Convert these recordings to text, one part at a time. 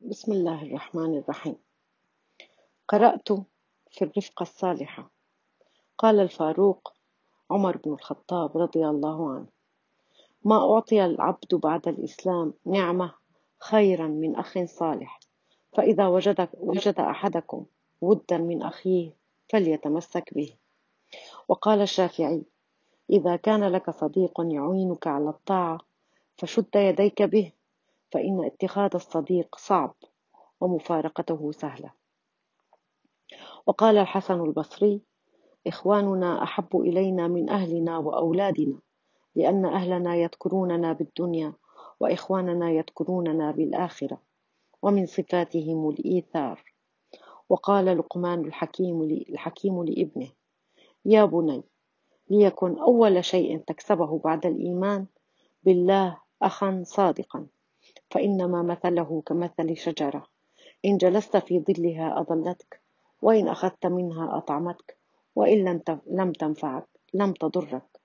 بسم الله الرحمن الرحيم. قرأت في الرفقة الصالحة. قال الفاروق عمر بن الخطاب رضي الله عنه ما أعطي العبد بعد الإسلام نعمة خيرا من أخ صالح فإذا وجد, وجد أحدكم ودا من أخيه فليتمسك به. وقال الشافعي إذا كان لك صديق يعينك على الطاعة فشد يديك به فإن اتخاذ الصديق صعب ومفارقته سهلة. وقال الحسن البصري إخواننا أحب إلينا من أهلنا وأولادنا لأن أهلنا يذكروننا بالدنيا وإخواننا يذكروننا بالآخرة ومن صفاتهم الإيثار وقال لقمان الحكيم, الحكيم لابنه يا بني ليكن أول شيء تكسبه بعد الإيمان بالله أخا صادقا فإنما مثله كمثل شجرة. إن جلست في ظلها أظلتك وإن أخذت منها أطعمتك وإن لم تنفعك لم تضرك.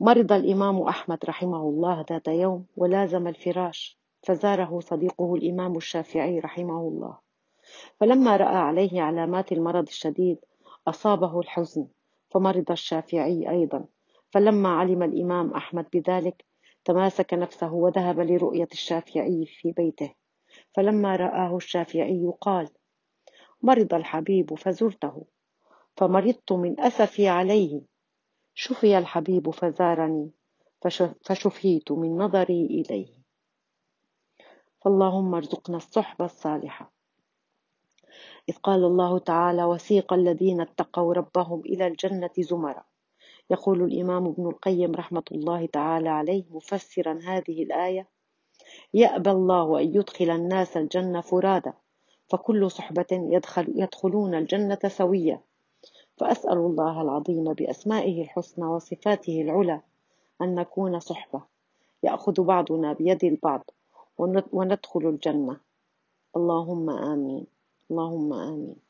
مرض الإمام أحمد رحمه الله ذات يوم ولازم الفراش فزاره صديقه الإمام الشافعي رحمه الله. فلما رأى عليه علامات المرض الشديد أصابه الحزن فمرض الشافعي أيضا. فلما علم الإمام أحمد بذلك تماسك نفسه وذهب لرؤية الشافعي في بيته. فلما رآه الشافعي قال مرض الحبيب فزرته فمرضت من أسفي عليه. شفي الحبيب فزارني فشفيت من نظري إليه. فاللهم ارزقنا الصحبة الصالحة. إذ قال الله تعالى وسيق الذين اتقوا ربهم إلى الجنة زمرًا. يقول الإمام ابن القيم رحمة الله تعالى عليه مفسرا هذه الآية يأبى الله أن يدخل الناس الجنة فرادى فكل صحبة يدخل يدخلون الجنة سوية فأسأل الله العظيم بأسمائه الحسنى وصفاته العلى أن نكون صحبة يأخذ بعضنا بيد البعض وندخل الجنة. اللهم آمين. اللهم آمين.